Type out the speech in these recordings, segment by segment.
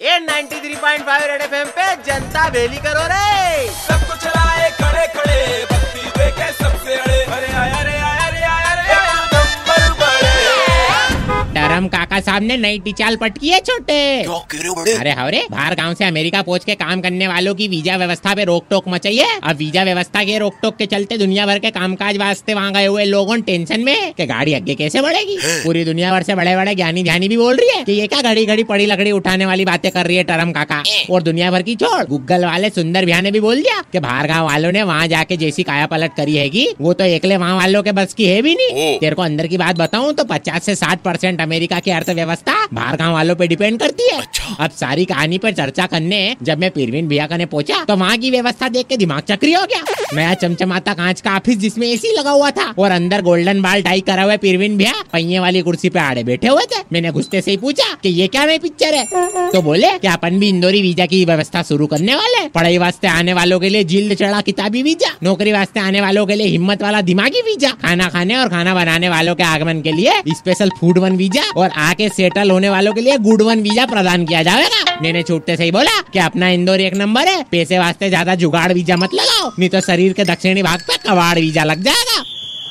ये 93.5 red FM पे जनता बेली करो रे। सब कुछ लाए खड़े खड़े। धर्म काका साहब ने नई टिचाल पटकी है छोटे। हो अरे हवरे बाहर गाँव से अमेरिका पहुँच के काम करने वालों की वीज़ा व्यवस्था पे रोक टोक मचाई है। अब वीज़ा व्यवस्था के रोक टोक के चलते दुनिया भर के कामकाज वास्ते वहाँ गए हुए लोगों टेंशन में कि गाड़ी आगे कैसे बढ़ेगी। पूरी दुनिया भर से बड़े बड़े ज्ञानी ध्यानी भी बोल रही है कि ये क्या घड़ी घड़ी पड़ी लकड़ी उठाने वाली बातें कर रही है टरम काका। और दुनिया भर की छोड़ गूगल वाले सुंदर भैया ने भी बोल दिया कि बाहर गाँव वालों ने वहाँ जाके जैसी काया पलट करी हैगी वो तो एकले वहाँ वालों के बस की है भी नहीं। तेरे को अंदर की बात बताऊँ तो 50 से 60 परसेंट अमेरिका की अर्थव्यवस्था बाहर गाँव वालों पे डिपेंड करती है। अच्छा। अब सारी कहानी पर चर्चा करने जब मैं पीरवीन भैया कने पहुँचा तो वहाँ की व्यवस्था देख के दिमाग चक्री हो गया। नया चमचमाता कांच का ऑफ़िस जिसमें एसी लगा हुआ था और अंदर गोल्डन बाल टाई करा हुआ पीरवीन भैया पहिए वाली कुर्सी पे आड़े बैठे हुए थे। मैंने घुसते से ही पूछा कि ये क्या नई पिक्चर है? तो बोले कि अपन भी इंदौरी वीज़ा की व्यवस्था शुरू करने वाले पढ़ाई वास्ते आने वालों के लिए जिल्द चढ़ा किताबी वीज़ा नौकरी वास्ते आने वालों के लिए हिम्मत वाला दिमागी वीज़ा खाना खाने और खाना बनाने वालों के आगमन के लिए स्पेशल फ़ूड वन वीज़ा और आके सेटल होने वालों के लिए गुड वन वीज़ा प्रदान किया जाएगा मैंने छूटते से ही बोला कि अपना इंदौर एक नंबर है पैसे वास्ते ज़्यादा जुगाड़ वीज़ा मत लगाओ नहीं तो शरीर के दक्षिणी भाग पे कबाड़ वीज़ा लग जाएगा।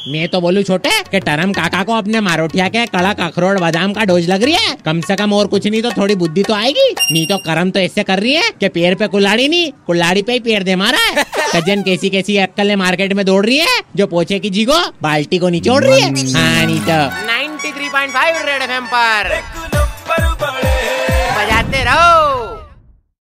मैं तो बोलू छोटे कि टरम काका को अपने मारोठिया के कड़क अखरोट बादाम का डोज लग रही है कम से कम और कुछ नहीं तो थोड़ी बुद्धि तो आएगी। नहीं तो करम तो ऐसे कर रही है कि पैर पे कुल्हाड़ी नहीं कुल्हाड़ी पे ही पैर दे मारा है। सज्जन कैसी कैसी अक्कल मार्केट में दौड़ रही है जो पोछे की जीगो बाल्टी को निचोड़ रही है। हाँ नहीं तो। 93.5 रेड एफएम पर।